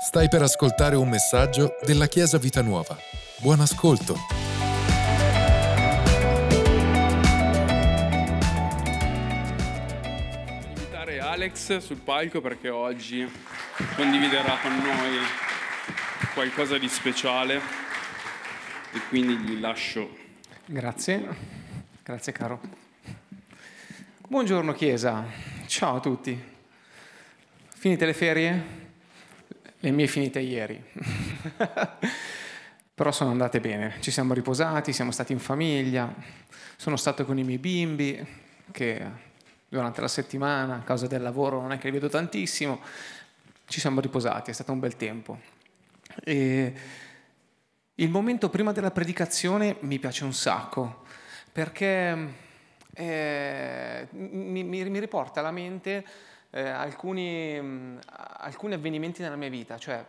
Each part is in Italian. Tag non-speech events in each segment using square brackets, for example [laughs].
Stai per ascoltare un messaggio della Chiesa Vita Nuova. Buon ascolto. Voglio invitare Alex sul palco perché oggi condividerà con noi qualcosa di speciale e quindi gli lascio. Grazie, grazie caro. Buongiorno Chiesa, ciao a tutti. Finite le ferie? Le mie finite ieri. [laughs] Però sono andate bene, ci siamo riposati, siamo stati in famiglia, sono stato con i miei bimbi che durante la settimana a causa del lavoro non è che li vedo tantissimo, ci siamo riposati, è stato un bel tempo. E il momento prima della predicazione mi piace un sacco perché eh, mi, mi, mi riporta alla mente eh, alcuni, mh, alcuni avvenimenti nella mia vita, cioè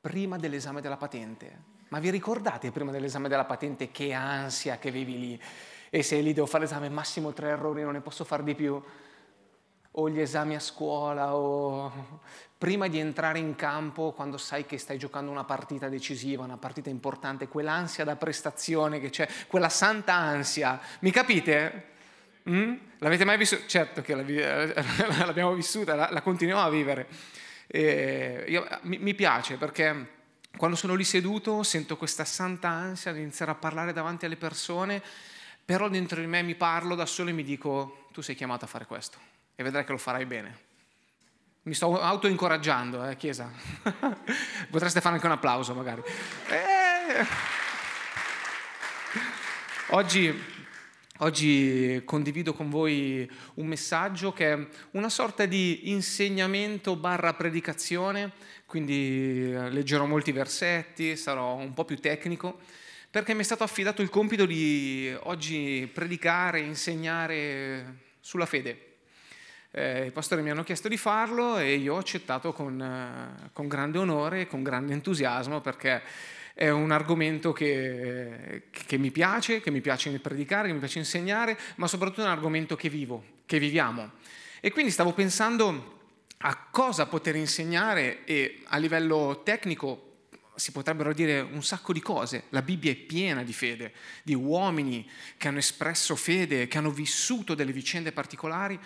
prima dell'esame della patente. Ma vi ricordate prima dell'esame della patente che ansia che vivi lì? E se lì devo fare l'esame, massimo tre errori, non ne posso fare di più? O gli esami a scuola, o prima di entrare in campo, quando sai che stai giocando una partita decisiva, una partita importante, quell'ansia da prestazione che c'è, quella santa ansia, mi capite? Mm? L'avete mai vissuta? Certo che [laughs] l'abbiamo vissuta, la, la continuiamo a vivere. Io, mi, mi piace perché quando sono lì seduto sento questa santa ansia di iniziare a parlare davanti alle persone, però dentro di me mi parlo da solo e mi dico tu sei chiamato a fare questo e vedrai che lo farai bene. Mi sto auto-incoraggiando, eh, Chiesa. [laughs] Potreste fare anche un applauso magari. Eh. Oggi Oggi condivido con voi un messaggio che è una sorta di insegnamento barra predicazione, quindi eh, leggerò molti versetti, sarò un po' più tecnico, perché mi è stato affidato il compito di oggi predicare, insegnare sulla fede. Eh, I pastori mi hanno chiesto di farlo e io ho accettato con, eh, con grande onore e con grande entusiasmo perché è un argomento che, che, mi piace, che mi piace predicare, che mi piace insegnare, ma soprattutto è un argomento che vivo, che viviamo. E quindi stavo pensando a cosa poter insegnare e a livello tecnico si potrebbero dire un sacco di cose. La Bibbia è piena di fede, di uomini che hanno espresso fede, che hanno vissuto delle vicende particolari,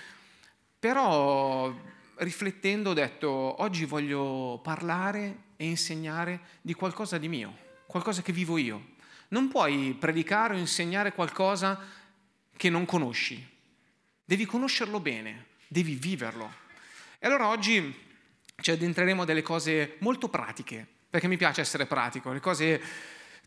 però riflettendo ho detto oggi voglio parlare e insegnare di qualcosa di mio, qualcosa che vivo io. Non puoi predicare o insegnare qualcosa che non conosci. Devi conoscerlo bene, devi viverlo. E allora oggi ci addentreremo a delle cose molto pratiche, perché mi piace essere pratico, le cose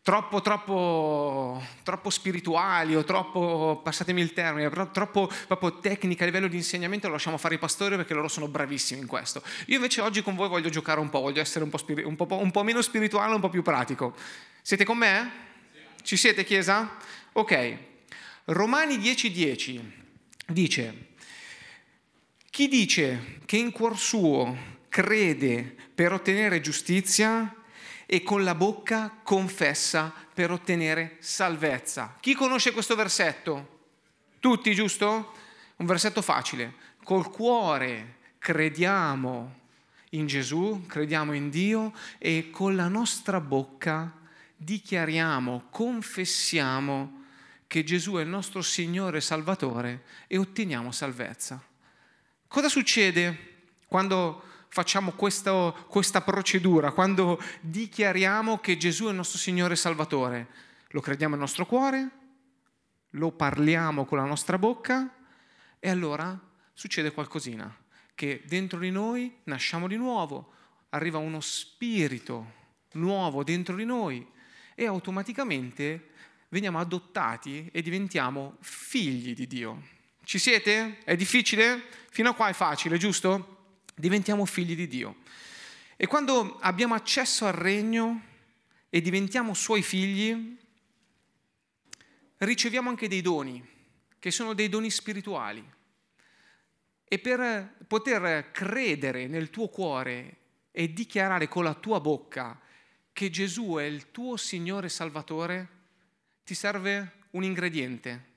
troppo, troppo, troppo spirituali o troppo, passatemi il termine, troppo proprio tecnica a livello di insegnamento lo lasciamo fare i pastori perché loro sono bravissimi in questo. Io invece oggi con voi voglio giocare un po', voglio essere un po', spiri- un po', un po meno spirituale, un po' più pratico. Siete con me? Ci siete, Chiesa? Ok. Romani 10:10 10 dice, chi dice che in cuor suo crede per ottenere giustizia, e con la bocca confessa per ottenere salvezza. Chi conosce questo versetto? Tutti, giusto? Un versetto facile. Col cuore crediamo in Gesù, crediamo in Dio e con la nostra bocca dichiariamo, confessiamo che Gesù è il nostro Signore e Salvatore e otteniamo salvezza. Cosa succede quando facciamo questo, questa procedura, quando dichiariamo che Gesù è il nostro Signore e Salvatore, lo crediamo nel nostro cuore, lo parliamo con la nostra bocca e allora succede qualcosina, che dentro di noi nasciamo di nuovo, arriva uno spirito nuovo dentro di noi e automaticamente veniamo adottati e diventiamo figli di Dio. Ci siete? È difficile? Fino a qua è facile, giusto? Diventiamo figli di Dio. E quando abbiamo accesso al regno e diventiamo suoi figli, riceviamo anche dei doni, che sono dei doni spirituali. E per poter credere nel tuo cuore e dichiarare con la tua bocca che Gesù è il tuo Signore Salvatore, ti serve un ingrediente,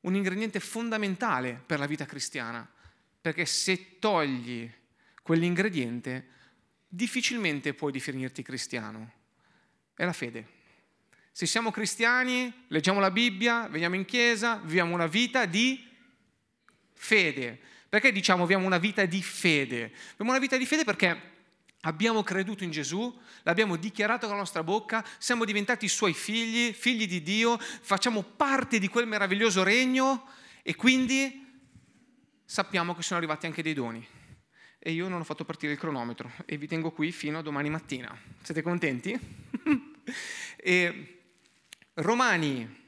un ingrediente fondamentale per la vita cristiana perché se togli quell'ingrediente difficilmente puoi definirti cristiano. È la fede. Se siamo cristiani, leggiamo la Bibbia, veniamo in chiesa, viviamo una vita di fede. Perché diciamo viviamo una vita di fede? Viviamo una vita di fede perché abbiamo creduto in Gesù, l'abbiamo dichiarato con la nostra bocca, siamo diventati suoi figli, figli di Dio, facciamo parte di quel meraviglioso regno e quindi sappiamo che sono arrivati anche dei doni e io non ho fatto partire il cronometro e vi tengo qui fino a domani mattina. Siete contenti? [laughs] e Romani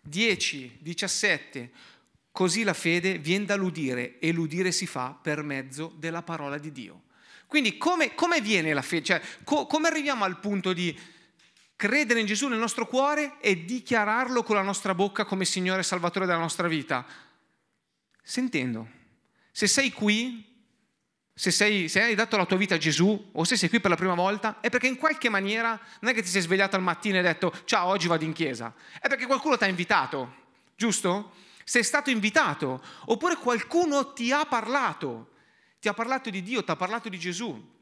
10, 17, così la fede viene da l'udire e l'udire si fa per mezzo della parola di Dio. Quindi come, come viene la fede? Cioè, co- come arriviamo al punto di credere in Gesù nel nostro cuore e dichiararlo con la nostra bocca come Signore e Salvatore della nostra vita? Sentendo. Se sei qui se, sei, se, hai dato la tua vita a Gesù o se sei qui per la prima volta, è perché in qualche maniera non è che ti sei svegliato al mattino e hai detto ciao, oggi vado in chiesa, è perché qualcuno ti ha invitato, giusto? Sei stato invitato, oppure qualcuno ti ha parlato, ti ha parlato di Dio, ti ha parlato di Gesù.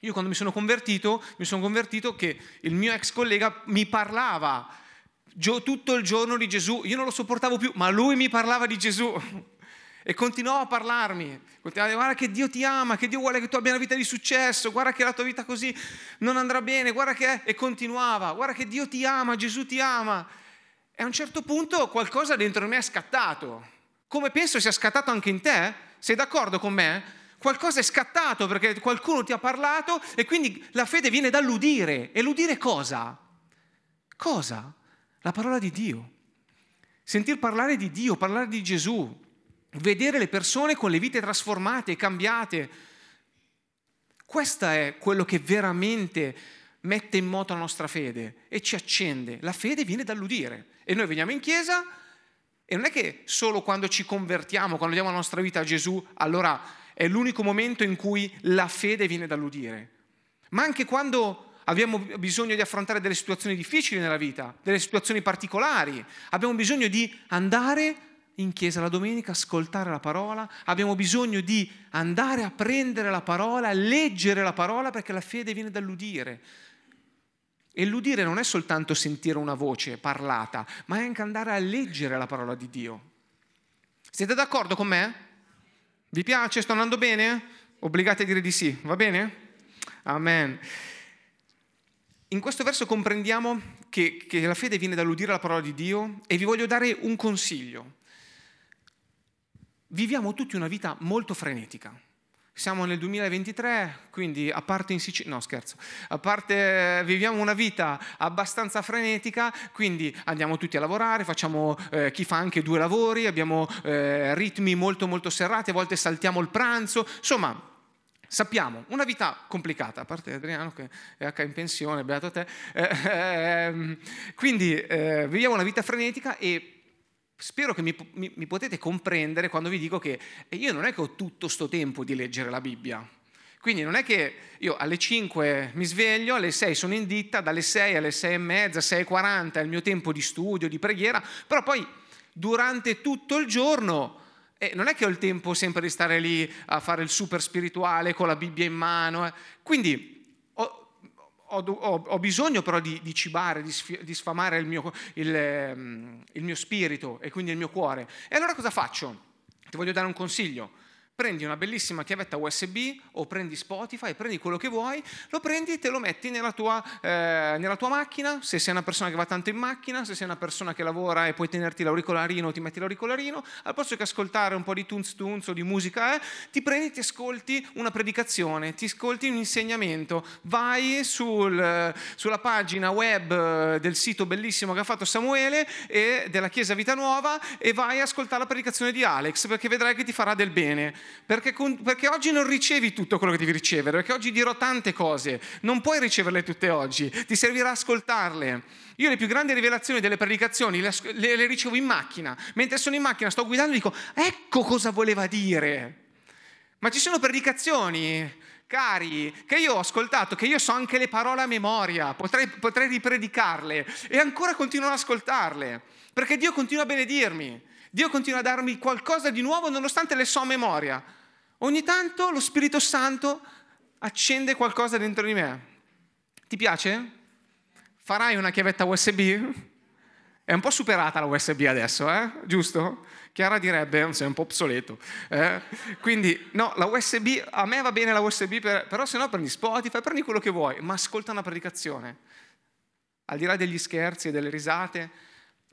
Io quando mi sono convertito, mi sono convertito che il mio ex collega mi parlava tutto il giorno di Gesù, io non lo sopportavo più, ma lui mi parlava di Gesù. E continuava a parlarmi, continuava a dire guarda che Dio ti ama, che Dio vuole che tu abbia una vita di successo, guarda che la tua vita così non andrà bene, guarda che... E continuava, guarda che Dio ti ama, Gesù ti ama. E a un certo punto qualcosa dentro me è scattato. Come penso sia scattato anche in te? Sei d'accordo con me? Qualcosa è scattato perché qualcuno ti ha parlato e quindi la fede viene dall'udire. E l'udire cosa? Cosa? La parola di Dio. Sentir parlare di Dio, parlare di Gesù vedere le persone con le vite trasformate, cambiate. Questo è quello che veramente mette in moto la nostra fede e ci accende. La fede viene dall'udire e noi veniamo in chiesa e non è che solo quando ci convertiamo, quando diamo la nostra vita a Gesù, allora è l'unico momento in cui la fede viene dall'udire, ma anche quando abbiamo bisogno di affrontare delle situazioni difficili nella vita, delle situazioni particolari, abbiamo bisogno di andare in chiesa la domenica, ascoltare la parola, abbiamo bisogno di andare a prendere la parola, a leggere la parola perché la fede viene dall'udire. E l'udire non è soltanto sentire una voce parlata, ma è anche andare a leggere la parola di Dio. Siete d'accordo con me? Vi piace? Sto andando bene? Obbligate a dire di sì, va bene? Amen. In questo verso comprendiamo che, che la fede viene dall'udire la parola di Dio e vi voglio dare un consiglio viviamo tutti una vita molto frenetica. Siamo nel 2023, quindi a parte in Sicilia, no scherzo, a parte viviamo una vita abbastanza frenetica, quindi andiamo tutti a lavorare, facciamo eh, chi fa anche due lavori, abbiamo eh, ritmi molto molto serrati, a volte saltiamo il pranzo, insomma sappiamo, una vita complicata, a parte Adriano che è H in pensione, beato te, eh, [laughs] ehm, quindi eh, viviamo una vita frenetica e Spero che mi, mi, mi, potete comprendere quando vi dico che io non è che ho tutto sto tempo di leggere la Bibbia. Quindi non è che io alle 5 mi sveglio, alle 6 sono in ditta, dalle 6 alle 6 e mezza, 6.40 è il mio tempo di studio, di preghiera, però poi durante tutto il giorno eh, non è che ho il tempo sempre di stare lì a fare il super spirituale con la Bibbia in mano. Eh. Quindi ho, ho, ho, bisogno però di, di cibare, di, di sfamare il mio, il, il mio spirito e quindi il mio cuore. E allora cosa faccio? Ti voglio dare un consiglio prendi una bellissima chiavetta USB o prendi Spotify, prendi quello che vuoi, lo prendi e te lo metti nella tua, eh, nella tua, macchina, se sei una persona che va tanto in macchina, se sei una persona che lavora e puoi tenerti l'auricolarino, ti metti l'auricolarino, al posto che ascoltare un po' di tunz tunz o di musica, eh, ti prendi e ti ascolti una predicazione, ti ascolti un insegnamento, vai sul, sulla pagina web del sito bellissimo che ha fatto Samuele e della Chiesa Vita Nuova e vai a ascoltare la predicazione di Alex perché vedrai che ti farà del bene perché, perché, oggi non ricevi tutto quello che devi ricevere, perché oggi dirò tante cose, non puoi riceverle tutte oggi, ti servirà ascoltarle. Io le più grandi rivelazioni delle predicazioni le, le, le ricevo in macchina, mentre sono in macchina, sto guidando e dico, ecco cosa voleva dire. Ma ci sono predicazioni, cari, che io ho ascoltato, che io so anche le parole a memoria, potrei, potrei ripredicarle e ancora continuo ad ascoltarle, perché Dio continua a benedirmi. Dio continua a darmi qualcosa di nuovo nonostante le so a memoria. Ogni tanto lo Spirito Santo accende qualcosa dentro di me. Ti piace? Farai una chiavetta USB? È un po' superata la USB adesso, eh? giusto? Chiara direbbe, sei un po' obsoleto. Eh? Quindi, no, la USB, a me va bene la USB, per, però se no prendi Spotify, prendi quello che vuoi, ma ascolta una predicazione. Al di là degli scherzi e delle risate,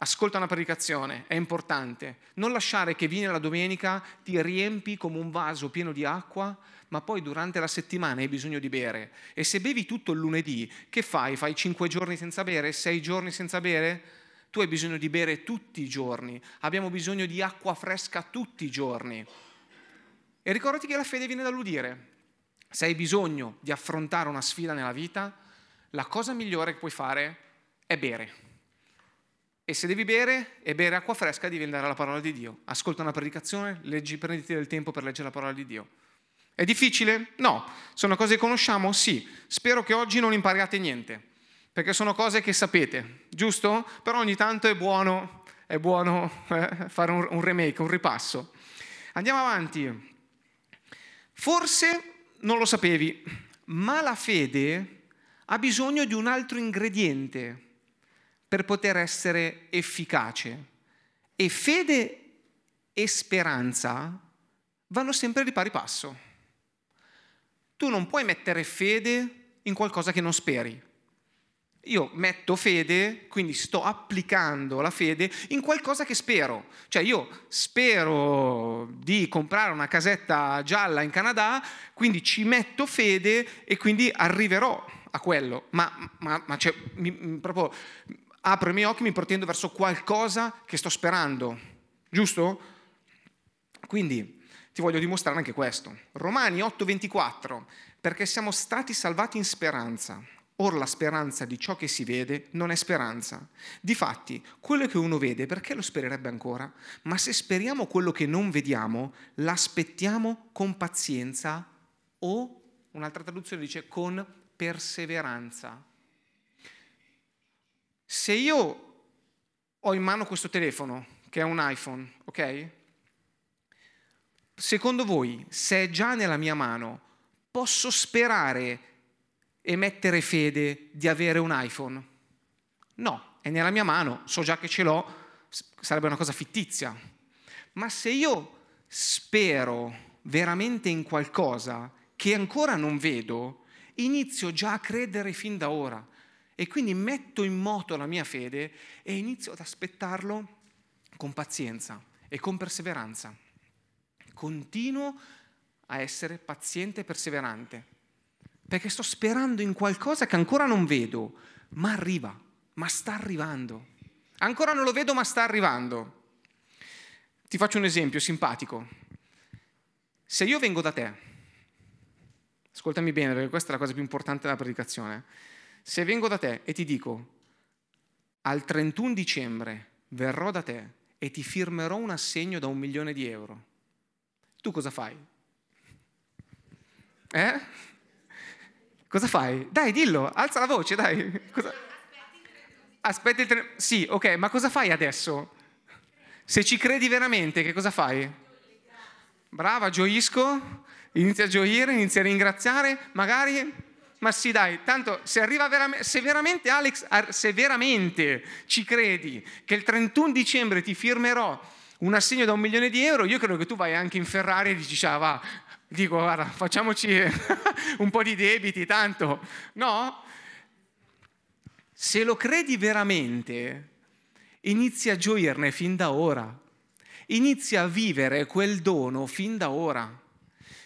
ascolta una predicazione, è importante. Non lasciare che vieni la domenica, ti riempi come un vaso pieno di acqua, ma poi durante la settimana hai bisogno di bere. E se bevi tutto il lunedì, che fai? Fai cinque giorni senza bere? Sei giorni senza bere? Tu hai bisogno di bere tutti i giorni, abbiamo bisogno di acqua fresca tutti i giorni. E ricordati che la fede viene dall'udire. Se hai bisogno di affrontare una sfida nella vita, la cosa migliore che puoi fare è bere. E se devi bere e bere acqua fresca, devi andare alla parola di Dio. Ascolta una predicazione, leggi, prenditi del tempo per leggere la parola di Dio. È difficile? No. Sono cose che conosciamo? Sì. Spero che oggi non impariate niente, perché sono cose che sapete, giusto? Però ogni tanto è buono, è buono [laughs] eh, fare un, un remake, un ripasso. Andiamo avanti. Forse non lo sapevi, ma la fede ha bisogno di un altro ingrediente per poter essere efficace. E fede e speranza vanno sempre di pari passo tu non puoi mettere fede in qualcosa che non speri. Io metto fede, quindi sto applicando la fede in qualcosa che spero. Cioè io spero di comprare una casetta gialla in Canada, quindi ci metto fede e quindi arriverò a quello. Ma, ma, ma cioè, mi, proprio apro i miei occhi, mi protendo verso qualcosa che sto sperando. Giusto? Quindi ti voglio dimostrare anche questo. Romani 8:24, perché siamo stati salvati in speranza. Or la speranza di ciò che si vede non è speranza. Difatti, quello che uno vede, perché lo spererebbe ancora? Ma se speriamo quello che non vediamo, l'aspettiamo con pazienza o, un'altra traduzione dice, con perseveranza. Se io ho in mano questo telefono, che è un iPhone, ok? secondo voi, se è già nella mia mano, posso sperare e mettere fede di avere un iPhone? No, è nella mia mano, so già che ce l'ho, sarebbe una cosa fittizia. Ma se io spero veramente in qualcosa che ancora non vedo, inizio già a credere fin da ora e quindi metto in moto la mia fede e inizio ad aspettarlo con pazienza e con perseveranza continuo a essere paziente e perseverante, perché sto sperando in qualcosa che ancora non vedo, ma arriva, ma sta arrivando. Ancora non lo vedo, ma sta arrivando. Ti faccio un esempio simpatico. Se io vengo da te, ascoltami bene perché questa è la cosa più importante della predicazione, se vengo da te e ti dico, al 31 dicembre verrò da te e ti firmerò un assegno da un milione di euro, tu cosa fai? Eh? Cosa fai? Dai, dillo, alza la voce, dai. Cosa... Aspetti il tre... Sì, ok, ma cosa fai adesso? Se ci credi veramente, che cosa fai? Brava, gioisco, inizia a gioire, inizia a ringraziare, magari... Ma sì, dai, tanto se veramente, se veramente Alex, se veramente ci credi che il 31 dicembre ti firmerò un assegno da un milione di euro, io credo che tu vai anche in Ferrari e dici, ah, va, dico, guarda, facciamoci [laughs] un po' di debiti, tanto. No? Se lo credi veramente, inizi a gioirne fin da ora, inizi a vivere quel dono fin da ora.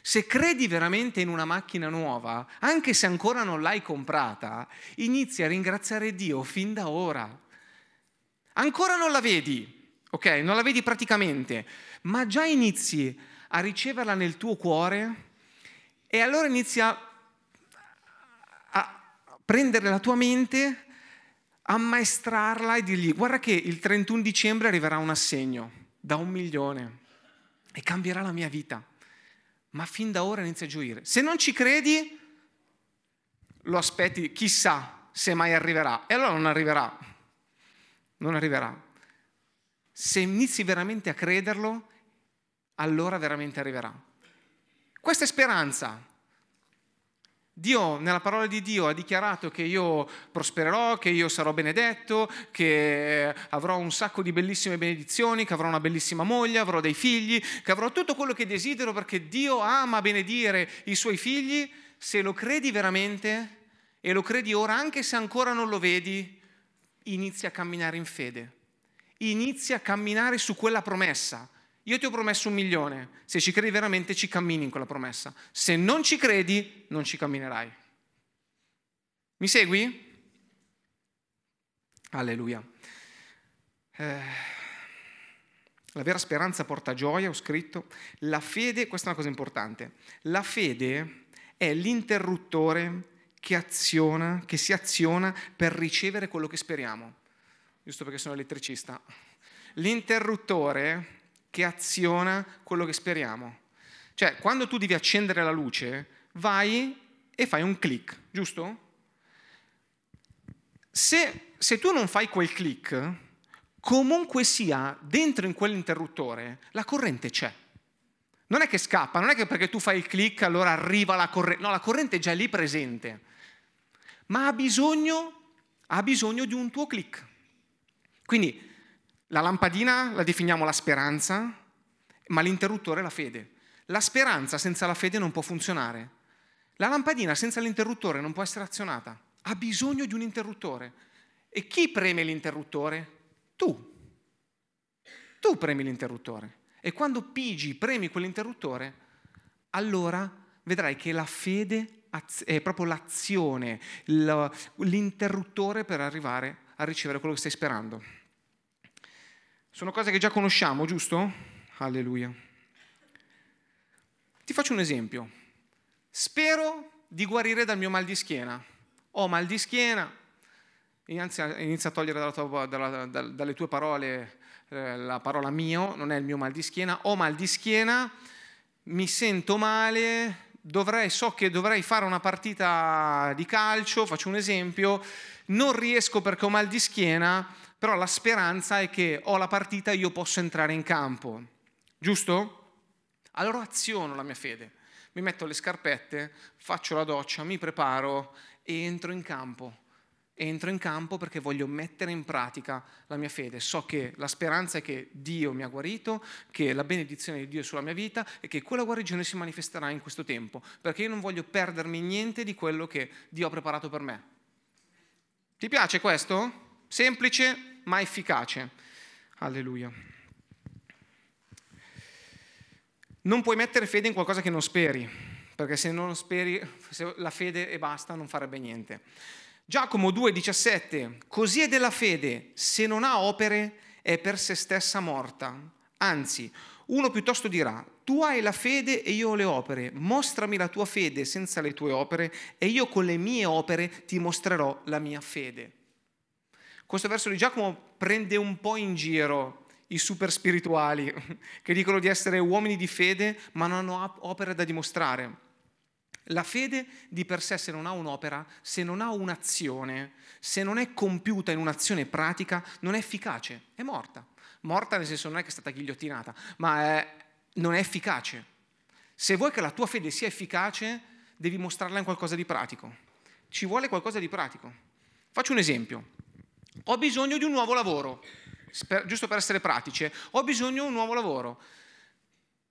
Se credi veramente in una macchina nuova, anche se ancora non l'hai comprata, inizi a ringraziare Dio fin da ora. Ancora non la vedi, ok? Non la vedi praticamente, ma già inizi a riceverla nel tuo cuore e allora inizi a, a prendere la tua mente, ammaestrarla e dirgli guarda che il 31 dicembre arriverà un assegno da un milione e cambierà la mia vita. Ma fin da ora inizia a gioire. Se non ci credi, lo aspetti, chissà se mai arriverà. E allora non arriverà. Non arriverà. Se inizi veramente a crederlo, allora veramente arriverà. Questa è speranza. Dio, nella parola di Dio, ha dichiarato che io prospererò, che io sarò benedetto, che avrò un sacco di bellissime benedizioni, che avrò una bellissima moglie, avrò dei figli, che avrò tutto quello che desidero perché Dio ama benedire i suoi figli. Se lo credi veramente e lo credi ora, anche se ancora non lo vedi, inizia a camminare in fede. Inizia a camminare su quella promessa. Io ti ho promesso un milione, se ci credi veramente ci cammini in quella promessa. Se non ci credi, non ci camminerai. Mi segui? Alleluia. Eh, la vera speranza porta gioia, ho scritto. La fede, questa è una cosa importante, la fede è l'interruttore che aziona, che si aziona per ricevere quello che speriamo. Giusto perché sono elettricista. L'interruttore che aziona quello che speriamo. Cioè, quando tu devi accendere la luce, vai e fai un click, giusto? Se, se tu non fai quel click, comunque sia, dentro in quell'interruttore, la corrente c'è. Non è che scappa, non è che perché tu fai il click allora arriva la corrente, no, la corrente è già lì presente, ma ha bisogno, ha bisogno di un tuo click. Quindi la lampadina la definiamo la speranza, ma l'interruttore è la fede. La speranza senza la fede non può funzionare. La lampadina senza l'interruttore non può essere azionata. Ha bisogno di un interruttore. E chi preme l'interruttore? Tu. Tu premi l'interruttore. E quando pigi, premi quell'interruttore, allora vedrai che la fede è proprio l'azione, l'interruttore per arrivare a ricevere quello che stai sperando. Sono cose che già conosciamo, giusto? Alleluia. Ti faccio un esempio. Spero di guarire dal mio mal di schiena. Ho mal di schiena, inizia, a togliere dalla tua, dalla, dalle tue parole eh, la parola mio, non è il mio mal di schiena. Ho mal di schiena, mi sento male, dovrei, so che dovrei fare una partita di calcio, faccio un esempio, non riesco perché ho mal di schiena, però la speranza è che ho la partita e io posso entrare in campo, giusto? Allora aziono la mia fede, mi metto le scarpette, faccio la doccia, mi preparo e entro in campo. Entro in campo perché voglio mettere in pratica la mia fede. So che la speranza è che Dio mi ha guarito, che la benedizione di Dio è sulla mia vita e che quella guarigione si manifesterà in questo tempo, perché io non voglio perdermi niente di quello che Dio ha preparato per me. Ti piace questo? Semplice, ma efficace. Alleluia. Non puoi mettere fede in qualcosa che non speri, perché se non speri, se la fede e basta, non farebbe niente. Giacomo 2,17, così è della fede, se non ha opere è per se stessa morta. Anzi, uno piuttosto dirà, tu hai la fede e io ho le opere, mostrami la tua fede senza le tue opere e io con le mie opere ti mostrerò la mia fede. Questo verso di Giacomo prende un po' in giro i super spirituali [laughs] che dicono di essere uomini di fede ma non hanno opere da dimostrare. La fede di per sé se non ha un'opera, se non ha un'azione, se non è compiuta in un'azione pratica, non è efficace, è morta. Morta nel senso non è che è stata ghigliottinata, ma è, non è efficace. Se vuoi che la tua fede sia efficace, devi mostrarla in qualcosa di pratico. Ci vuole qualcosa di pratico. Faccio un esempio ho bisogno di un nuovo lavoro, per, giusto per essere pratici, ho bisogno di un nuovo lavoro.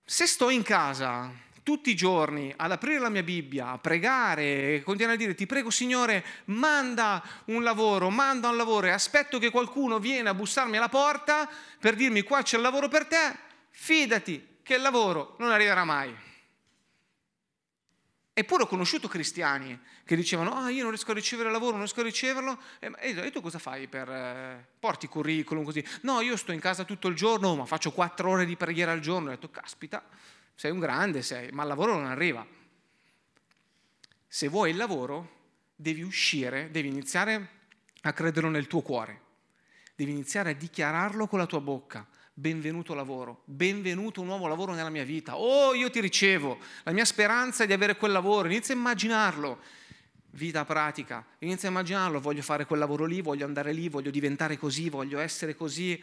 Se sto in casa tutti i giorni ad aprire la mia Bibbia, a pregare e continuare a dire ti prego Signore, manda un lavoro, manda un lavoro e aspetto che qualcuno viene a bussarmi alla porta per dirmi qua c'è il lavoro per te, fidati che il lavoro non arriverà mai. Eppure ho conosciuto cristiani che dicevano, ah io non riesco a ricevere lavoro, non riesco a riceverlo, e, tu cosa fai per... Eh, porti curriculum così? No, io sto in casa tutto il giorno, ma faccio quattro ore di preghiera al giorno. Ho detto, caspita, sei un grande, sei, ma il lavoro non arriva. Se vuoi il lavoro, devi uscire, devi iniziare a crederlo nel tuo cuore, devi iniziare a dichiararlo con la tua bocca benvenuto lavoro, benvenuto un nuovo lavoro nella mia vita. Oh, io ti ricevo, la mia speranza è di avere quel lavoro, inizia a immaginarlo. Vita pratica, inizia a immaginarlo, voglio fare quel lavoro lì, voglio andare lì, voglio diventare così, voglio essere così.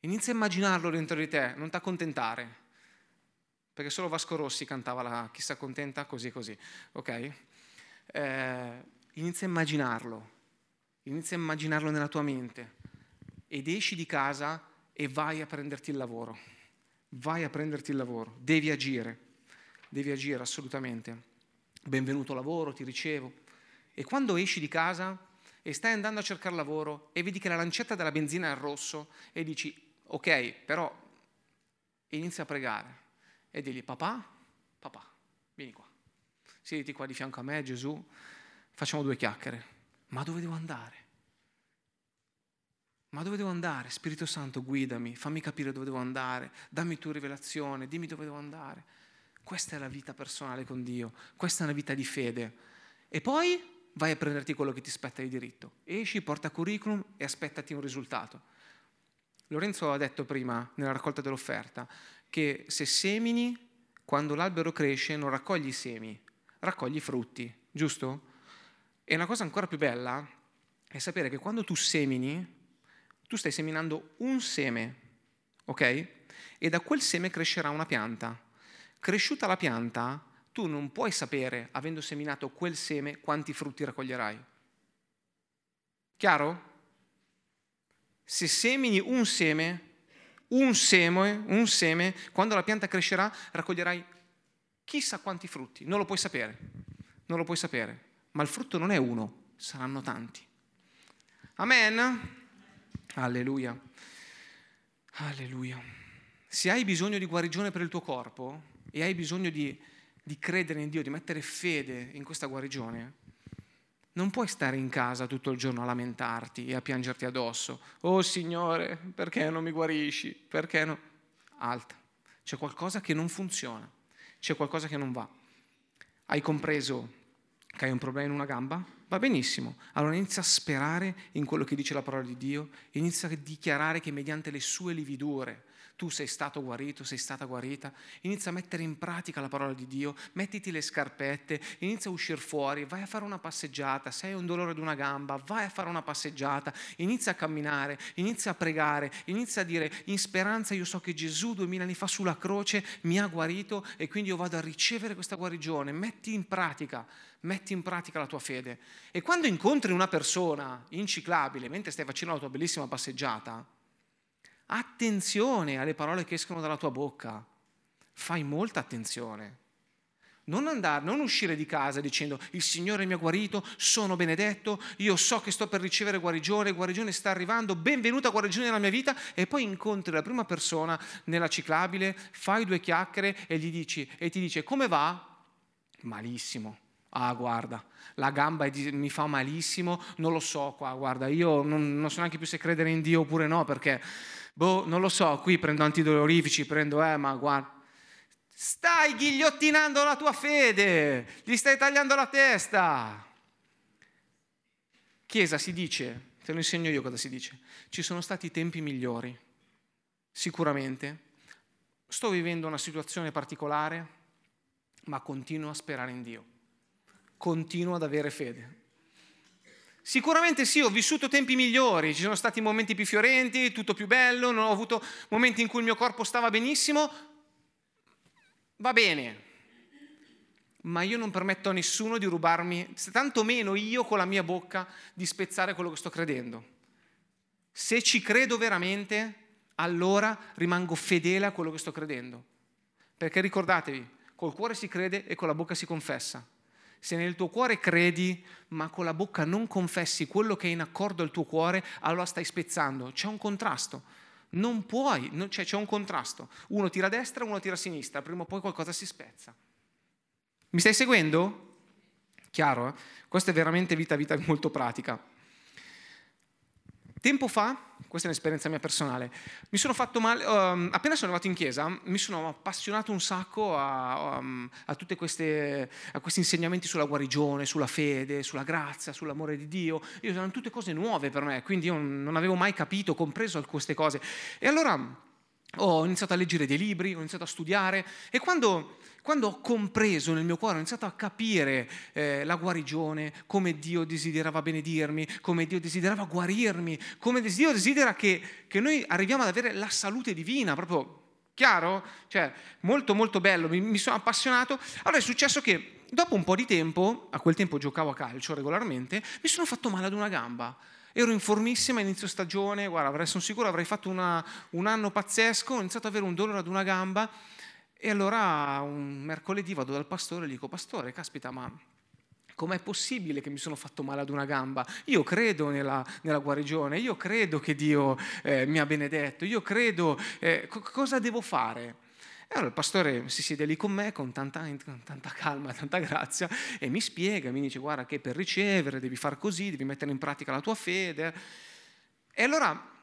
Inizia a immaginarlo dentro di te, non ti accontentare. perché solo Vasco Rossi cantava la chissà contenta così e così, ok? Eh, inizia a immaginarlo, inizia a immaginarlo nella tua mente ed esci di casa e vai a prenderti il lavoro, vai a prenderti il lavoro, devi agire, devi agire assolutamente. Benvenuto lavoro, ti ricevo. E quando esci di casa e stai andando a cercare lavoro e vedi che la lancetta della benzina è al rosso e dici ok, però inizia a pregare. E digli papà, papà, vieni qua, siediti qua di fianco a me Gesù, facciamo due chiacchiere, ma dove devo andare? Ma dove devo andare? Spirito Santo, guidami, fammi capire dove devo andare, dammi tu rivelazione, dimmi dove devo andare. Questa è la vita personale con Dio, questa è una vita di fede. E poi vai a prenderti quello che ti spetta di diritto. Esci, porta curriculum e aspettati un risultato. Lorenzo ha detto prima, nella raccolta dell'offerta, che se semini, quando l'albero cresce, non raccogli semi, raccogli frutti, giusto? E una cosa ancora più bella è sapere che quando tu semini, tu stai seminando un seme, ok? E da quel seme crescerà una pianta. Cresciuta la pianta, tu non puoi sapere, avendo seminato quel seme, quanti frutti raccoglierai. Chiaro? Se semini un seme, un seme, un seme, quando la pianta crescerà raccoglierai chissà quanti frutti, non lo puoi sapere, non lo puoi sapere, ma il frutto non è uno, saranno tanti. Amen? Alleluia. Alleluia. Se hai bisogno di guarigione per il tuo corpo e hai bisogno di, di credere in Dio, di mettere fede in questa guarigione, non puoi stare in casa tutto il giorno a lamentarti e a piangerti addosso. Oh Signore, perché non mi guarisci? Perché no? Alta. C'è qualcosa che non funziona, c'è qualcosa che non va. Hai compreso che hai un problema in una gamba? Va benissimo. Allora inizia a sperare in quello che dice la parola di Dio, inizia a dichiarare che mediante le sue lividure tu sei stato guarito, sei stata guarita, inizia a mettere in pratica la parola di Dio, mettiti le scarpette, inizia a uscire fuori, vai a fare una passeggiata, se hai un dolore ad una gamba, vai a fare una passeggiata, inizia a camminare, inizia a pregare, inizia a dire in speranza io so che Gesù duemila anni fa sulla croce mi ha guarito e quindi io vado a ricevere questa guarigione, metti in pratica metti in pratica la tua fede. E quando incontri una persona inciclabile mentre stai facendo la tua bellissima passeggiata, Attenzione alle parole che escono dalla tua bocca. Fai molta attenzione. Non andare, non uscire di casa dicendo il Signore mi ha guarito, sono benedetto, io so che sto per ricevere guarigione, guarigione sta arrivando, benvenuta guarigione nella mia vita e poi incontri la prima persona nella ciclabile, fai due chiacchiere e gli dici e ti dice come va? Malissimo. Ah, guarda, la gamba mi fa malissimo, non lo so qua, guarda, io non, non so neanche più se credere in Dio oppure no perché boh, non lo so, qui prendo antidolorifici, prendo, eh, ma guarda. Stai ghigliottinando la tua fede, gli stai tagliando la testa. Chiesa si dice, te lo insegno io cosa si dice, ci sono stati tempi migliori, sicuramente. Sto vivendo una situazione particolare, ma continuo a sperare in Dio, continuo ad avere fede. Sicuramente sì, ho vissuto tempi migliori, ci sono stati momenti più fiorenti, tutto più bello, non ho avuto momenti in cui il mio corpo stava benissimo, va bene, ma io non permetto a nessuno di rubarmi, tantomeno io con la mia bocca, di spezzare quello che sto credendo. Se ci credo veramente, allora rimango fedele a quello che sto credendo. Perché ricordatevi, col cuore si crede e con la bocca si confessa se nel tuo cuore credi, ma con la bocca non confessi quello che è in accordo al tuo cuore, allora stai spezzando. C'è un contrasto. Non puoi, non, cioè, c'è un contrasto. Uno tira a destra, uno tira a sinistra, prima o poi qualcosa si spezza. Mi stai seguendo? Chiaro? Eh? Questa è veramente vita, vita molto pratica. Tempo fa, questa è un'esperienza mia personale, mi sono fatto male, um, appena sono arrivato in chiesa, mi sono appassionato un sacco a, um, a tutti questi insegnamenti sulla guarigione, sulla fede, sulla grazia, sull'amore di Dio. Io, erano tutte cose nuove per me, quindi io non avevo mai capito, compreso queste cose. E allora ho iniziato a leggere dei libri, ho iniziato a studiare e quando, quando ho compreso nel mio cuore, ho iniziato a capire eh, la guarigione, come Dio desiderava benedirmi, come Dio desiderava guarirmi, come Dio desidera che, che noi arriviamo ad avere la salute divina, proprio Chiaro? Cioè, molto molto bello, mi, mi sono appassionato. Allora è successo che dopo un po' di tempo, a quel tempo giocavo a calcio regolarmente, mi sono fatto male ad una gamba. Ero in formissima, inizio stagione, guarda, avrei, sono sicuro avrei fatto una, un anno pazzesco, ho iniziato ad avere un dolore ad una gamba e allora un mercoledì vado dal pastore e gli dico, pastore, caspita, ma com'è possibile che mi sono fatto male ad una gamba? Io credo nella, nella guarigione, io credo che Dio eh, mi ha benedetto, io credo, eh, co- cosa devo fare? E allora il pastore si siede lì con me con tanta, con tanta, calma, tanta grazia e mi spiega, mi dice guarda che per ricevere devi fare così, devi mettere in pratica la tua fede. E allora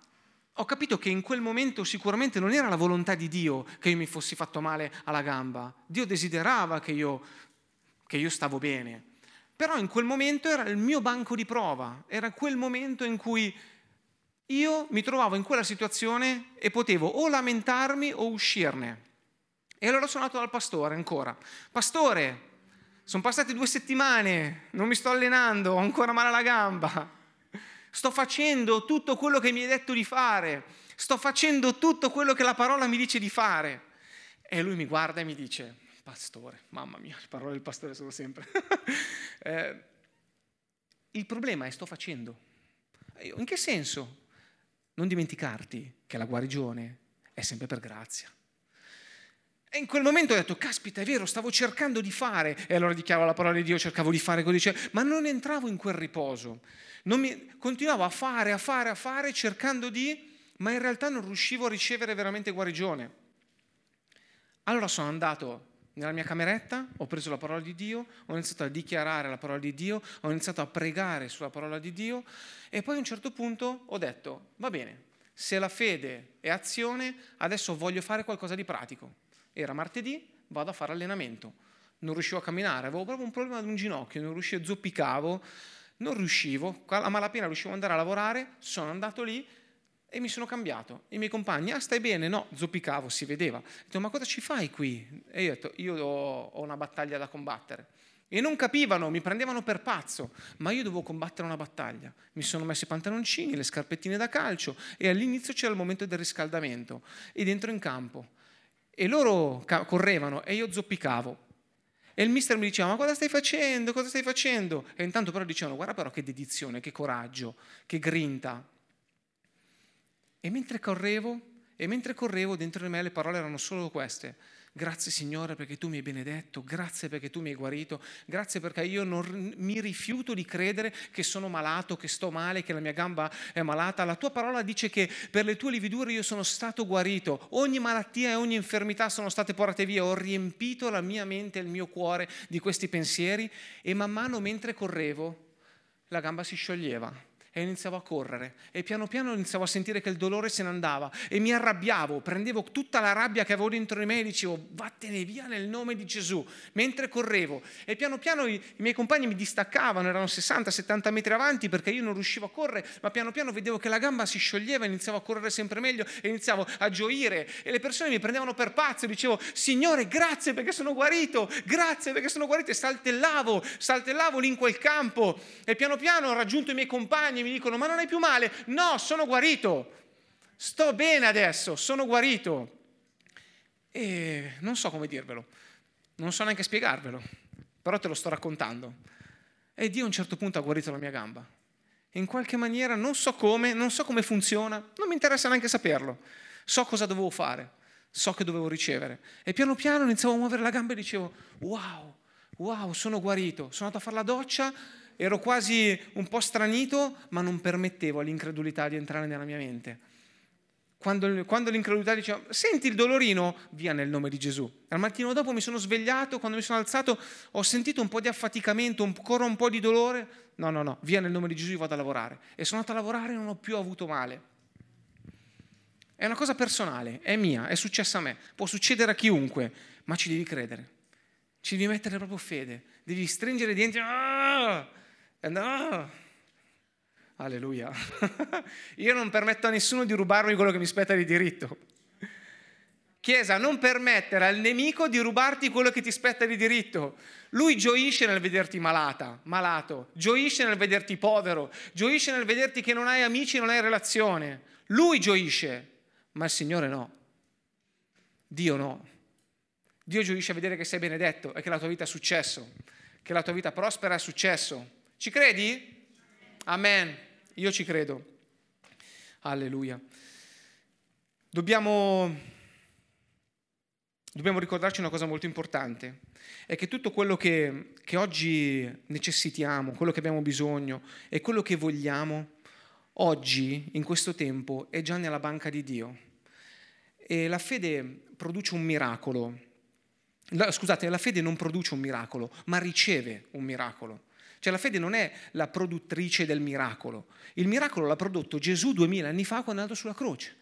ho capito che in quel momento sicuramente non era la volontà di Dio che io mi fossi fatto male alla gamba. Dio desiderava che io, che io stavo bene. Però in quel momento era il mio banco di prova, era quel momento in cui io mi trovavo in quella situazione e potevo o lamentarmi o uscirne. E allora sono andato dal pastore ancora. Pastore, sono passate due settimane, non mi sto allenando, ho ancora male alla gamba. Sto facendo tutto quello che mi hai detto di fare. Sto facendo tutto quello che la parola mi dice di fare. E lui mi guarda e mi dice, pastore, mamma mia, le parole del pastore sono sempre. [laughs] eh, il problema è sto facendo. In che senso? Non dimenticarti che la guarigione è sempre per grazia. E in quel momento ho detto, caspita, è vero, stavo cercando di fare. E allora dichiaro la parola di Dio, cercavo di fare così, ma non entravo in quel riposo. Mi, continuavo a fare, a fare, a fare, cercando di, ma in realtà non riuscivo a ricevere veramente guarigione. Allora sono andato nella mia cameretta, ho preso la parola di Dio, ho iniziato a dichiarare la parola di Dio, ho iniziato a pregare sulla parola di Dio e poi a un certo punto ho detto, va bene, se la fede è azione, adesso voglio fare qualcosa di pratico. Era martedì, vado a fare allenamento. Non riuscivo a camminare, avevo proprio un problema ad un ginocchio, non riuscivo, zoppicavo, non riuscivo, a malapena riuscivo ad andare a lavorare, sono andato lì e mi sono cambiato. I miei compagni, ah stai bene? No, zoppicavo, si vedeva. Ho ma cosa ci fai qui? E io ho detto, io ho una battaglia da combattere. E non capivano, mi prendevano per pazzo, ma io dovevo combattere una battaglia. Mi sono messo i pantaloncini, le scarpettine da calcio e all'inizio c'era il momento del riscaldamento e dentro in campo e loro correvano e io zoppicavo. E il mister mi diceva, ma cosa stai facendo? Cosa stai facendo? E intanto però dicevano, guarda però che dedizione, che coraggio, che grinta. E mentre correvo, e mentre correvo dentro di me le parole erano solo queste. Grazie Signore perché tu mi hai benedetto, grazie perché tu mi hai guarito, grazie perché io non mi rifiuto di credere che sono malato, che sto male, che la mia gamba è malata. La tua parola dice che per le tue lividure io sono stato guarito, ogni malattia e ogni infermità sono state portate via, ho riempito la mia mente e il mio cuore di questi pensieri e man mano mentre correvo la gamba si scioglieva e iniziavo a correre. E piano piano iniziavo a sentire che il dolore se ne andava e mi arrabbiavo, prendevo tutta la rabbia che avevo dentro di me e dicevo vattene via nel nome di Gesù. Mentre correvo e piano piano i, i miei compagni mi distaccavano, erano 60-70 metri avanti perché io non riuscivo a correre, ma piano piano vedevo che la gamba si scioglieva, iniziavo a correre sempre meglio e iniziavo a gioire. E le persone mi prendevano per pazzo, dicevo Signore grazie perché sono guarito, grazie perché sono guarito. E saltellavo, saltellavo lì in quel campo. E piano piano ho raggiunto i miei compagni mi dicono ma non hai più male? No, sono guarito, sto bene adesso, sono guarito. E non so come dirvelo, non so neanche spiegarvelo, però te lo sto raccontando. E Dio a un certo punto ha guarito la mia gamba. In qualche maniera non so come, non so come funziona, non mi interessa neanche saperlo. So cosa dovevo fare, so che dovevo ricevere. E piano piano iniziavo a muovere la gamba e dicevo, wow, wow, sono guarito. Sono andato a fare la doccia ero quasi un po' stranito, ma non permettevo all'incredulità di entrare nella mia mente. Quando, quando, l'incredulità diceva, senti il dolorino, via nel nome di Gesù. Al mattino dopo mi sono svegliato, quando mi sono alzato ho sentito un po' di affaticamento, ancora un po' di dolore. No, no, no, via nel nome di Gesù, vado a lavorare. E sono andato a lavorare e non ho più avuto male. È una cosa personale, è mia, è successa a me, può succedere a chiunque, ma ci devi credere, ci devi mettere proprio fede, devi stringere i denti. Ah! No, alleluia. [laughs] Io non permetto a nessuno di rubarmi quello che mi spetta di diritto. Chiesa, non permettere al nemico di rubarti quello che ti spetta di diritto. Lui gioisce nel vederti malata, malato, gioisce nel vederti povero, gioisce nel vederti che non hai amici, non hai relazione. Lui gioisce, ma il Signore no. Dio no. Dio giudice a vedere che sei benedetto e che la tua vita è successo, che la tua vita prospera è successo. Ci credi? Amen. Io ci credo. Alleluia. Dobbiamo, dobbiamo ricordarci una cosa molto importante, è che tutto quello che, che oggi necessitiamo, quello che abbiamo bisogno e quello che vogliamo, oggi, in questo tempo, è già nella banca di Dio. E la fede produce un miracolo. La, scusate, la fede non produce un miracolo, ma riceve un miracolo. Cioè la fede non è la produttrice del miracolo. Il miracolo l'ha prodotto Gesù duemila anni fa quando è andato sulla croce.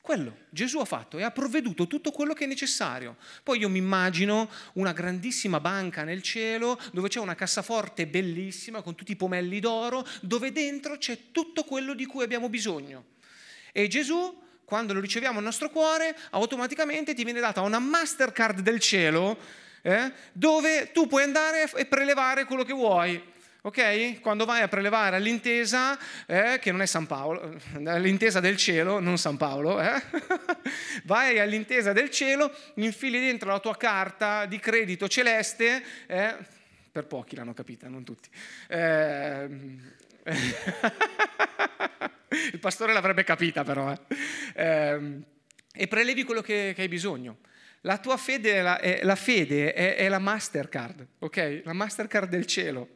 Quello Gesù ha fatto e ha provveduto tutto quello che è necessario. Poi io mi immagino una grandissima banca nel cielo dove c'è una cassaforte bellissima con tutti i pomelli d'oro, dove dentro c'è tutto quello di cui abbiamo bisogno. E Gesù, quando lo riceviamo nel nostro cuore, automaticamente ti viene data una Mastercard del cielo eh, dove tu puoi andare e prelevare quello che vuoi. Ok? Quando vai a prelevare all'intesa, eh, che non è San Paolo, all'intesa del cielo, non San Paolo, eh? [laughs] vai all'intesa del cielo, infili dentro la tua carta di credito celeste, eh? per pochi l'hanno capita, non tutti. Eh, [laughs] il pastore l'avrebbe capita però. Eh. Ehm, e prelevi quello che, che hai bisogno. La tua fede, è la, è, la fede è, è la Mastercard, ok? La Mastercard del cielo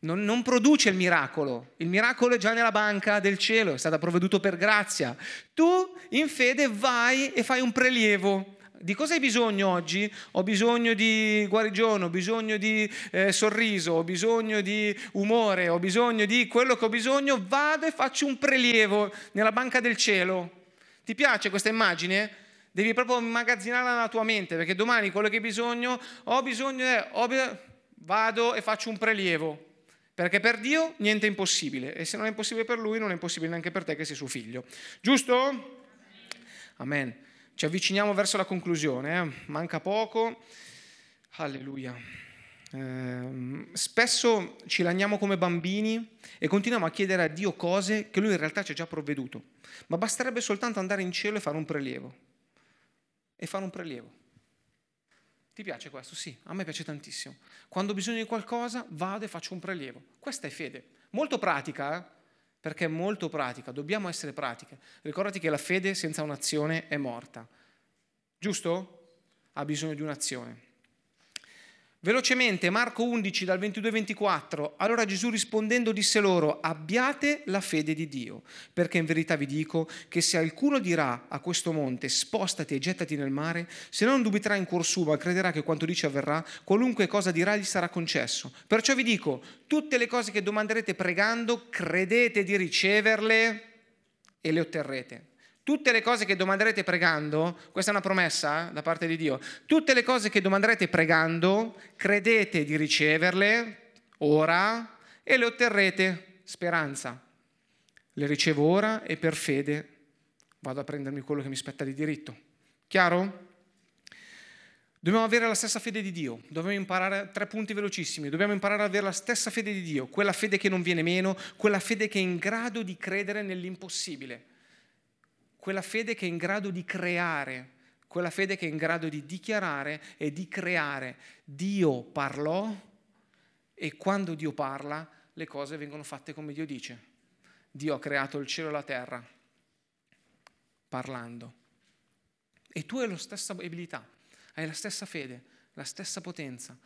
non, non, produce il miracolo, il miracolo è già nella banca del cielo, è stato provveduto per grazia. Tu in fede vai e fai un prelievo. Di cosa hai bisogno oggi? Ho bisogno di guarigione, ho bisogno di eh, sorriso, ho bisogno di umore, ho bisogno di quello che ho bisogno, vado e faccio un prelievo nella banca del cielo. Ti piace questa immagine? Devi proprio immagazzinarla nella tua mente, perché domani quello che hai bisogno, ho bisogno, eh, ho bisogno vado e faccio un prelievo. Perché per Dio niente è impossibile e se non è impossibile per Lui non è impossibile neanche per te che sei suo figlio. Giusto? Amen. Ci avviciniamo verso la conclusione, eh? manca poco. Alleluia. Eh, spesso ci lagniamo come bambini e continuiamo a chiedere a Dio cose che Lui in realtà ci ha già provveduto. Ma basterebbe soltanto andare in cielo e fare un prelievo. E fare un prelievo. Ti piace questo? Sì, a me piace tantissimo. Quando ho bisogno di qualcosa vado e faccio un prelievo. Questa è fede. Molto pratica, eh? perché è molto pratica, dobbiamo essere pratiche. Ricordati che la fede senza un'azione è morta. Giusto? Ha bisogno di un'azione. Velocemente, Marco 11 dal 22-24, allora Gesù rispondendo disse loro, abbiate la fede di Dio, perché in verità vi dico che se alcuno dirà a questo monte, spostati e gettati nel mare, se non dubiterà in cuor suo, ma crederà che quanto dice avverrà, qualunque cosa dirà gli sarà concesso. Perciò vi dico, tutte le cose che domanderete pregando, credete di riceverle e le otterrete. Tutte le cose che domanderete pregando, questa è una promessa da parte di Dio, tutte le cose che domanderete pregando, credete di riceverle ora e le otterrete. Speranza. Le ricevo ora e per fede vado a prendermi quello che mi spetta di diritto. Chiaro? Dobbiamo avere la stessa fede di Dio, dobbiamo imparare tre punti velocissimi, dobbiamo imparare ad avere la stessa fede di Dio, quella fede che non viene meno, quella fede che è in grado di credere nell'impossibile quella fede che è in grado di creare, quella fede che è in grado di dichiarare e di creare. Dio parlò e quando Dio parla le cose vengono fatte come Dio dice. Dio ha creato il cielo e la terra parlando. E tu hai la stessa abilità, hai la stessa fede, la stessa potenza,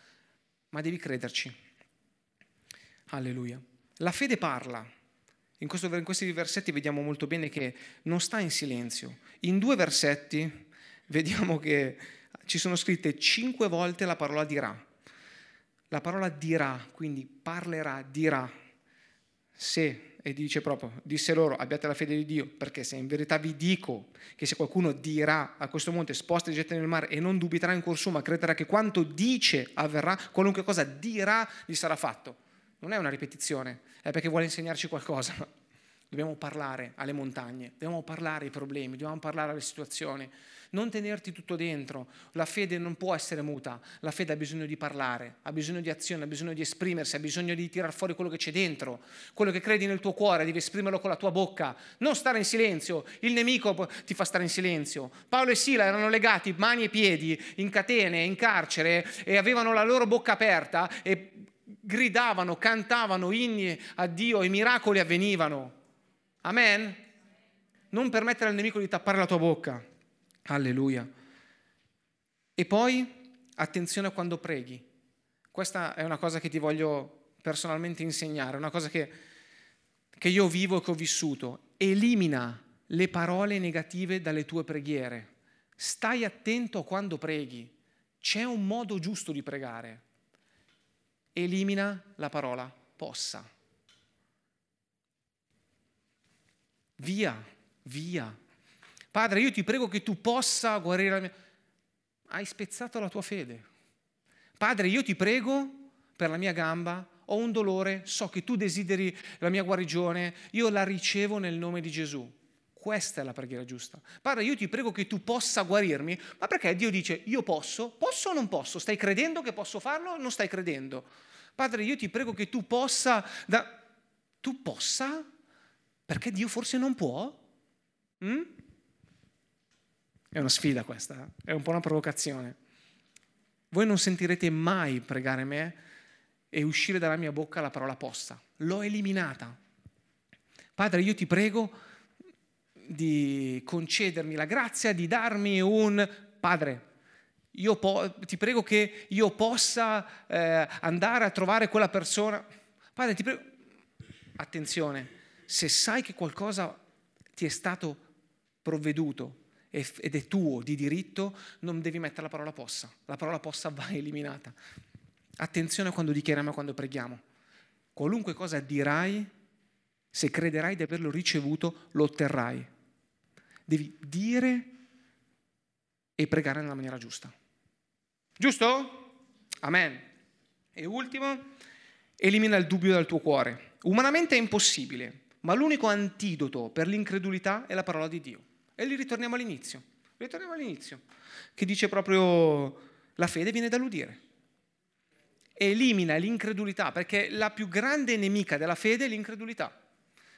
ma devi crederci. Alleluia. La fede parla. In, questo, in questi versetti vediamo molto bene che non sta in silenzio. In due versetti vediamo che ci sono scritte cinque volte la parola dirà. La parola dirà, quindi parlerà, dirà. Se, e dice proprio, disse loro, abbiate la fede di Dio, perché se in verità vi dico che se qualcuno dirà a questo monte sposta e getta nel mare e non dubiterà in cuor suo, ma crederà che quanto dice avverrà, qualunque cosa dirà gli sarà fatto. Non è una ripetizione, è perché vuole insegnarci qualcosa. [laughs] Dobbiamo parlare alle montagne, dobbiamo parlare ai problemi, dobbiamo parlare alle situazioni. Non tenerti tutto dentro. La fede non può essere muta. La fede ha bisogno di parlare, ha bisogno di azione, ha bisogno di esprimersi, ha bisogno di tirar fuori quello che c'è dentro. Quello che credi nel tuo cuore, devi esprimerlo con la tua bocca. Non stare in silenzio. Il nemico ti fa stare in silenzio. Paolo e Sila erano legati mani e piedi in catene, in carcere e avevano la loro bocca aperta e gridavano, cantavano inni a Dio e miracoli avvenivano. Amen? Non permettere al nemico di tappare la tua bocca. Alleluia. E poi attenzione quando preghi. Questa è una cosa che ti voglio personalmente insegnare, una cosa che, che io vivo e che ho vissuto. Elimina le parole negative dalle tue preghiere. Stai attento quando preghi. C'è un modo giusto di pregare. Elimina la parola possa. Via, via. Padre, io ti prego che tu possa guarire la mia... Hai spezzato la tua fede. Padre, io ti prego per la mia gamba, ho un dolore, so che tu desideri la mia guarigione, io la ricevo nel nome di Gesù. Questa è la preghiera giusta. Padre, io ti prego che tu possa guarirmi, ma perché Dio dice io posso? Posso o non posso? Stai credendo che posso farlo o non stai credendo? Padre, io ti prego che tu possa... Da... Tu possa? Perché Dio forse non può? Mm? È una sfida questa, eh? è un po' una provocazione. Voi non sentirete mai pregare me e uscire dalla mia bocca la parola possa. L'ho eliminata. Padre, io ti prego di concedermi la grazia di darmi un Padre. Io po- ti prego che io possa eh, andare a trovare quella persona. Padre, ti prego. Attenzione, se sai che qualcosa ti è stato provveduto ed è tuo di diritto, non devi mettere la parola possa. La parola possa va eliminata. Attenzione quando dichiariamo e quando preghiamo. Qualunque cosa dirai, se crederai di averlo ricevuto, lo otterrai. Devi dire e pregare nella maniera giusta. Giusto? Amen. E ultimo, elimina il dubbio dal tuo cuore. Umanamente è impossibile, ma l'unico antidoto per l'incredulità è la parola di Dio. E lì ritorniamo all'inizio, ritorniamo all'inizio, che dice proprio la fede viene dall'udire. Elimina l'incredulità, perché la più grande nemica della fede è l'incredulità.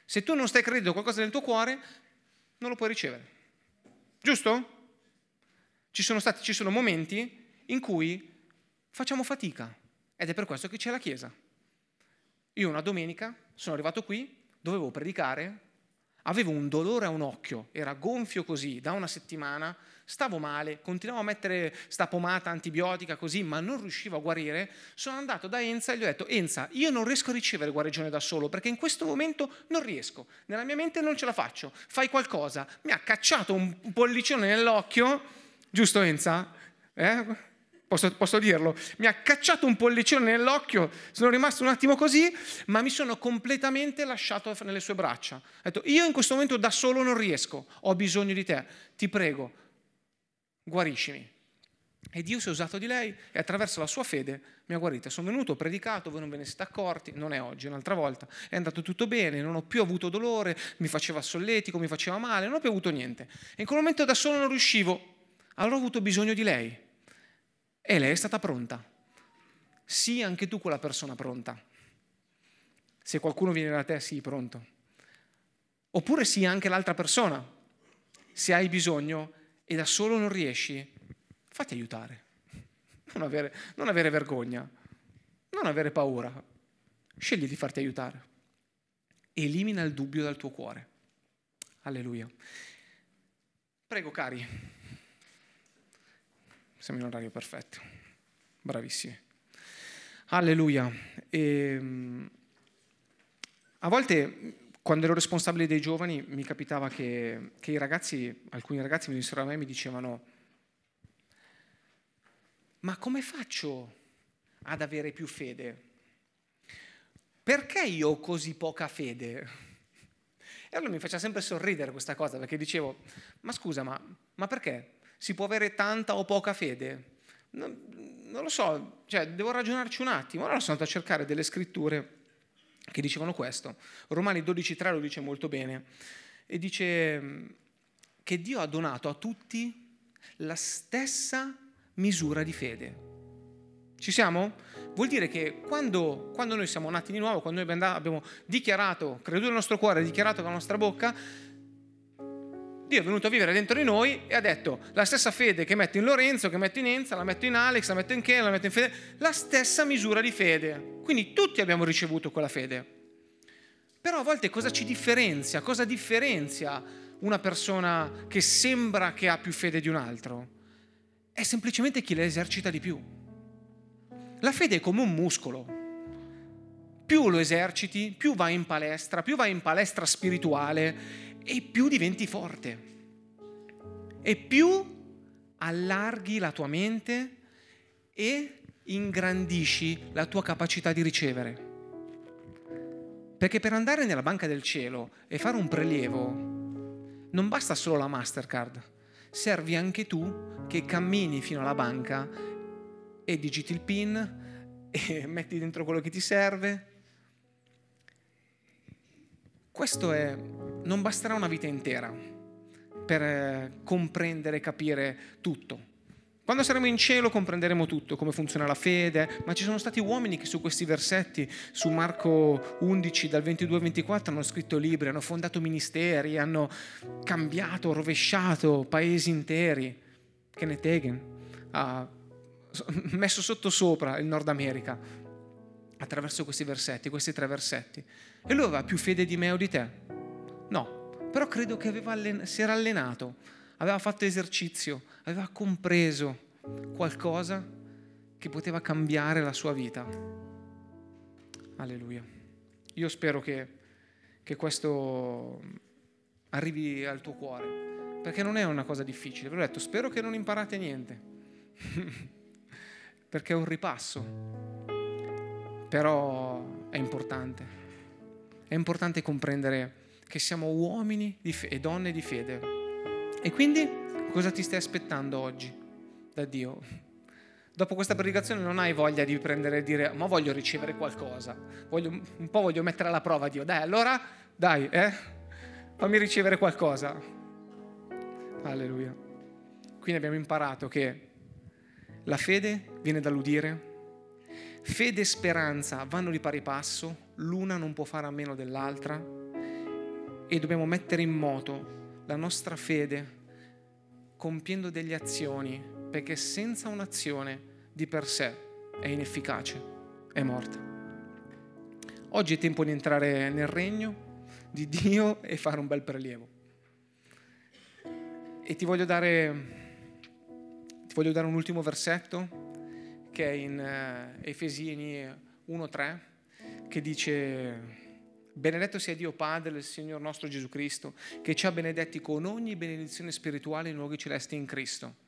Se tu non stai credendo qualcosa nel tuo cuore, non lo puoi ricevere. Giusto? Ci sono, stati, ci sono momenti in cui facciamo fatica ed è per questo che c'è la Chiesa. Io una domenica sono arrivato qui dovevo predicare, avevo un dolore a un occhio, era gonfio così da una settimana, stavo male, continuavo a mettere sta pomata antibiotica così, ma non riuscivo a guarire. Sono andato da Enza e gli ho detto: Enza, io non riesco a ricevere guarigione da solo perché in questo momento non riesco, nella mia mente non ce la faccio, fai qualcosa. Mi ha cacciato un pollicione nell'occhio, giusto Enza? Eh? Posso, posso, dirlo, mi ha cacciato un pollicione nell'occhio, sono rimasto un attimo così, ma mi sono completamente lasciato nelle sue braccia. Ho detto, io in questo momento da solo non riesco, ho bisogno di te, ti prego, guariscimi. E Dio si è usato di lei e attraverso la sua fede mi ha guarita. Sono venuto, ho predicato, voi non ve ne siete accorti, non è oggi, è un'altra volta. È andato tutto bene, non ho più avuto dolore, mi faceva solletico, mi faceva male, non ho più avuto niente. E in quel momento da solo non riuscivo, allora ho avuto bisogno di lei e lei è stata pronta. Sii anche tu quella persona pronta. Se qualcuno viene da te, sii pronto. Oppure sii anche l'altra persona. Se hai bisogno e da solo non riesci, fatti aiutare. Non avere, non avere vergogna, non avere paura. Scegli di farti aiutare. Elimina il dubbio dal tuo cuore. Alleluia. Prego, cari. Siamo in orario perfetto. Bravissimi. Alleluia. E, ehm, a volte, quando ero responsabile dei giovani, mi capitava che, che ragazzi, alcuni ragazzi mi venissero a me e mi dicevano, ma come faccio ad avere più fede? Perché io ho così poca fede? E allora mi faceva sempre sorridere questa cosa, perché dicevo, ma scusa, ma, ma perché? Si può avere tanta o poca fede? Non, non lo so, cioè, devo ragionarci un attimo. Allora sono andato a cercare delle scritture che dicevano questo. Romani 12.3 lo dice molto bene e dice mm, che Dio ha donato a tutti la stessa misura di fede. Ci siamo? Vuol dire che quando, quando noi siamo nati di nuovo, quando noi abbiamo dichiarato, creduto nel nostro cuore, dichiarato con la nostra bocca, Dio è venuto a vivere dentro di noi e ha detto la stessa fede che metto in Lorenzo, che metto in Enza, la metto in Alex, la metto in Ken, la metto in Fede, la stessa misura di fede. Quindi tutti abbiamo ricevuto quella fede. Però a volte cosa ci differenzia? Cosa differenzia una persona che sembra che ha più fede di un altro? È semplicemente chi la esercita di più. La fede è come un muscolo. Più lo eserciti, più vai in palestra, più vai in palestra spirituale e più diventi forte. E più allarghi la tua mente e ingrandisci la tua capacità di ricevere. Perché per andare nella banca del cielo e fare un prelievo non basta solo la Mastercard, servi anche tu che cammini fino alla banca e digiti il PIN e [laughs] metti dentro quello che ti serve. Questo è, non basterà una vita intera per eh, comprendere e capire tutto. Quando saremo in cielo comprenderemo tutto, come funziona la fede, ma ci sono stati uomini che su questi versetti, su Marco 11 dal 22 al 24, hanno scritto libri, hanno fondato ministeri, hanno cambiato, rovesciato paesi interi. Kenneth Hagen ha messo sotto sopra il Nord America attraverso questi versetti, questi tre versetti. E lui aveva più fede di me o di te? No, però credo che allen- si era allenato aveva fatto esercizio, aveva compreso qualcosa che poteva cambiare la sua vita. Alleluia. Io spero che, che questo arrivi al tuo cuore, perché non è una cosa difficile. Vi ho detto, spero che non imparate niente, [laughs] perché è un ripasso, però è importante. È importante comprendere che siamo uomini e donne di fede e quindi cosa ti stai aspettando oggi da Dio? Dopo questa predicazione non hai voglia di prendere e dire ma voglio ricevere qualcosa, voglio, un po' voglio mettere alla prova Dio, dai allora dai, eh? fammi ricevere qualcosa. Alleluia. Quindi abbiamo imparato che la fede viene dall'udire, fede e speranza vanno di pari passo, l'una non può fare a meno dell'altra e dobbiamo mettere in moto la nostra fede compiendo delle azioni, perché senza un'azione di per sé è inefficace, è morta. Oggi è tempo di entrare nel regno di Dio e fare un bel prelievo. E ti voglio dare, ti voglio dare un ultimo versetto che è in uh, Efesini 1.3 che dice Benedetto sia Dio Padre del Signore nostro Gesù Cristo, che ci ha benedetti con ogni benedizione spirituale in luoghi celesti in Cristo.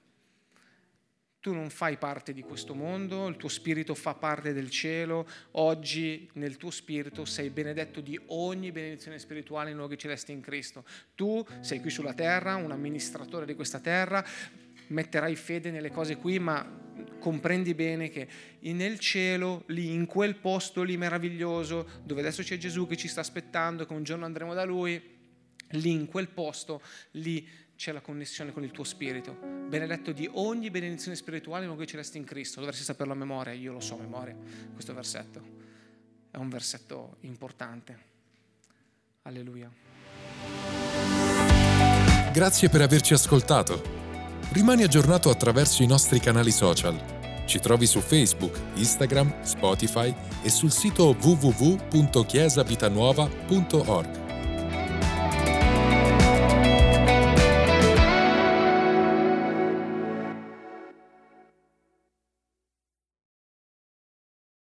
Tu non fai parte di questo mondo, il tuo spirito fa parte del cielo, oggi nel tuo spirito sei benedetto di ogni benedizione spirituale in luoghi celesti in Cristo. Tu sei qui sulla terra, un amministratore di questa terra, metterai fede nelle cose qui, ma comprendi bene che nel cielo, lì, in quel posto lì meraviglioso, dove adesso c'è Gesù che ci sta aspettando, che un giorno andremo da Lui, lì in quel posto, lì c'è la connessione con il tuo spirito. Benedetto di ogni benedizione spirituale luogo che celesti in Cristo. Dovresti saperlo a memoria, io lo so a memoria, questo versetto. È un versetto importante. Alleluia. Grazie per averci ascoltato. Rimani aggiornato attraverso i nostri canali social. Ci trovi su Facebook, Instagram, Spotify e sul sito www.chiesavitanuova.org.